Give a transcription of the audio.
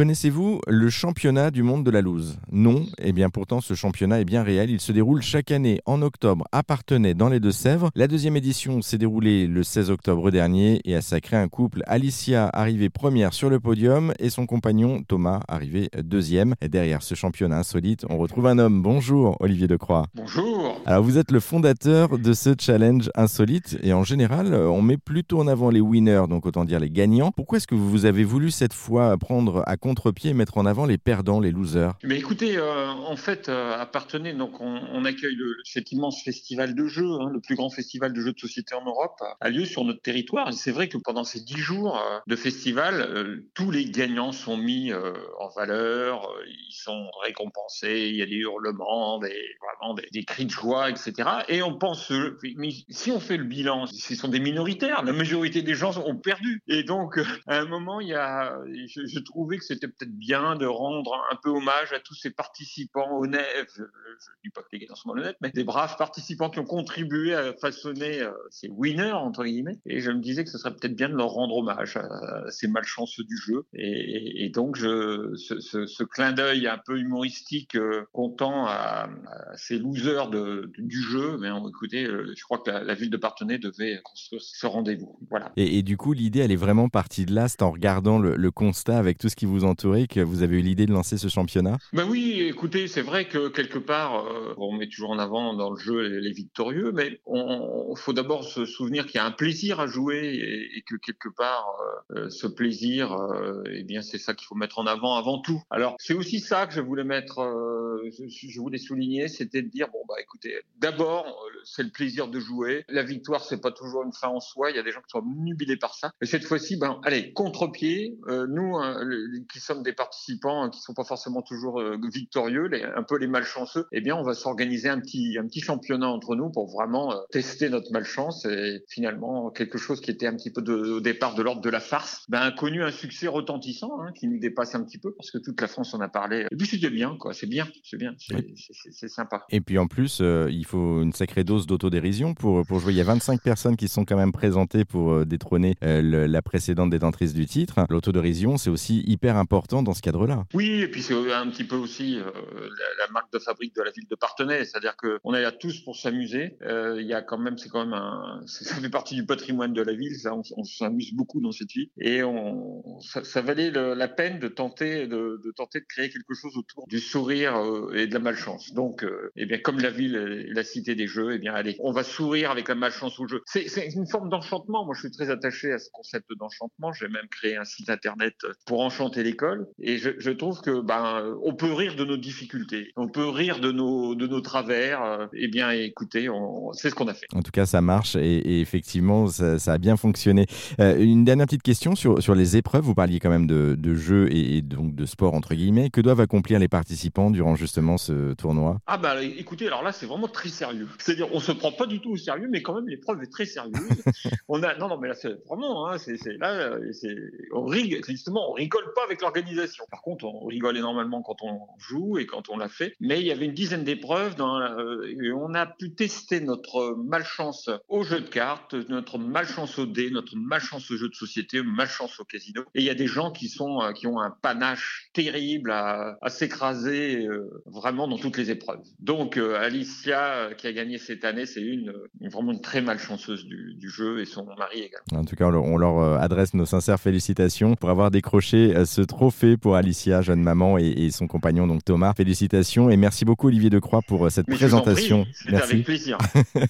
Connaissez-vous le championnat du monde de la loose? Non, et eh bien pourtant ce championnat est bien réel. Il se déroule chaque année en octobre à Partenay dans les Deux-Sèvres. La deuxième édition s'est déroulée le 16 octobre dernier et a sacré un couple. Alicia arrivée première sur le podium et son compagnon Thomas arrivé deuxième. Et derrière ce championnat insolite, on retrouve un homme. Bonjour Olivier Decroix. Bonjour. Alors vous êtes le fondateur de ce challenge insolite et en général on met plutôt en avant les winners, donc autant dire les gagnants. Pourquoi est-ce que vous avez voulu cette fois prendre à contre-pied et mettre en avant les perdants, les losers Mais écoutez, euh, en fait, euh, à Partenay, donc on, accueille cet immense festival de jeux, hein, le plus grand festival de jeux de société en Europe, a lieu sur notre territoire. Et c'est vrai que pendant ces dix jours euh, de festival, tous les gagnants sont mis en valeur, ils sont récompensés, il y a des hurlements, des, vraiment des, cris de joie, etc. Et on pense, mais si on fait le bilan, ce sont des minoritaires, la majorité des gens ont perdu. Et donc, à un moment, il y a, je, trouvais que c'était peut-être bien de rendre un peu hommage à tous ces participants honnêtes, je ne dis pas que les gars sont honnêtes, mais des braves participants qui ont contribué à façonner euh, ces winners, entre guillemets. Et je me disais que ce serait peut-être bien de leur rendre hommage à ces malchanceux du jeu. Et, donc, je, ce, clin d'œil un peu humoristique, euh, comptant à, ces losers de, du jeu, mais écoutez, euh, je crois que la, ville de Partenay devait construire ce rendez-vous. Voilà. Et, du coup, l'idée, elle est vraiment partie de là, c'est en regardant le constat avec tout ce qui vous entourait que vous avez eu l'idée de lancer ce championnat? Ben oui, écoutez, c'est vrai que quelque part, euh, on met toujours en avant dans le jeu les, victorieux, mais il faut d'abord se souvenir qu'il y a un plaisir à jouer et, que quelque part, euh, ce plaisir, euh, eh bien, c'est ça qu'il faut mettre en avant avant tout. Alors, c'est aussi ça que je voulais mettre, je, voulais souligner, c'était de dire, bon, bah écoutez, d'abord, c'est le plaisir de jouer. La victoire, c'est pas toujours une fin en soi. Il y a des gens qui sont nubilés par ça. Et cette fois-ci, ben, allez, contre-pied, nous, hein, qui sommes des participants qui sont pas forcément toujours euh, victorieux, les, un peu les malchanceux, eh bien, on va s'organiser un petit, un petit championnat entre nous pour vraiment euh, tester notre malchance et finalement quelque chose qui était un petit peu de, au départ de l'ordre de la farce, ben, a connu un succès retentissant hein, qui nous dépasse un petit peu parce que toute la France en a parlé. Et puis c'était bien, quoi. C'est bien, c'est bien, c'est sympa. Et puis en plus, euh, il faut une sacrée dose d'autodérision pour, pour jouer. Il y a 25 personnes qui sont quand même présentées pour détrôner la précédente détentrice du titre. L'autodérision, c'est aussi hyper important dans ce cadre-là. Oui, et puis c'est un petit peu aussi euh, la, marque de fabrique de la ville de Partenay, c'est-à-dire qu'on est là tous pour s'amuser. Euh, il y a quand même, c'est quand même un, ça fait partie du patrimoine de la ville. On, s'amuse beaucoup dans cette ville, et ça, valait la peine de tenter de, tenter de créer quelque chose autour du sourire euh, et de la malchance. Donc, eh bien, comme la ville est la cité des jeux, eh bien, allez, on va sourire avec la malchance au jeu. C'est une forme d'enchantement. Moi, je suis très attaché à ce concept d'enchantement. J'ai même créé un site internet pour enchanter l'école, et je, je trouve que ben, on peut rire de nos difficultés, on peut rire de nos, de nos travers. Euh, eh bien, écoutez, c'est ce qu'on a fait. En tout cas, ça marche et, effectivement, ça, a bien fonctionné. Euh, une dernière petite question sur, sur les épreuves. Vous parliez quand même de, de jeux et, donc de sport, entre guillemets. Que doivent accomplir les participants durant justement ce tournoi? Ah, bah écoutez, alors là, c'est vraiment très sérieux. C'est-à-dire, on se prend pas du tout au sérieux, mais quand même, l'épreuve est très sérieuse. on a, non, non, mais là, c'est vraiment, hein, c'est, là, on rigole, justement, on rigole pas avec l'organisation. Par contre, on rigole énormément quand on joue et quand on l'a fait. Mais il y avait une dizaine d'épreuves euh, et on a pu tester notre malchance au jeu de cartes, notre malchance au dé, notre malchance au jeu de société, malchance au casino. Et il y a des gens qui sont euh, qui ont un panache terrible à, s'écraser euh, vraiment dans toutes les épreuves. Donc Alicia qui a gagné cette année, c'est une, vraiment une très malchanceuse du, du, jeu et son mari également. En tout cas, on leur adresse nos sincères félicitations pour avoir décroché ce trophée pour Alicia, jeune maman et, et son compagnon, donc Thomas. Félicitations et merci beaucoup Olivier Decroix pour euh, cette présentation. Merci. avec plaisir.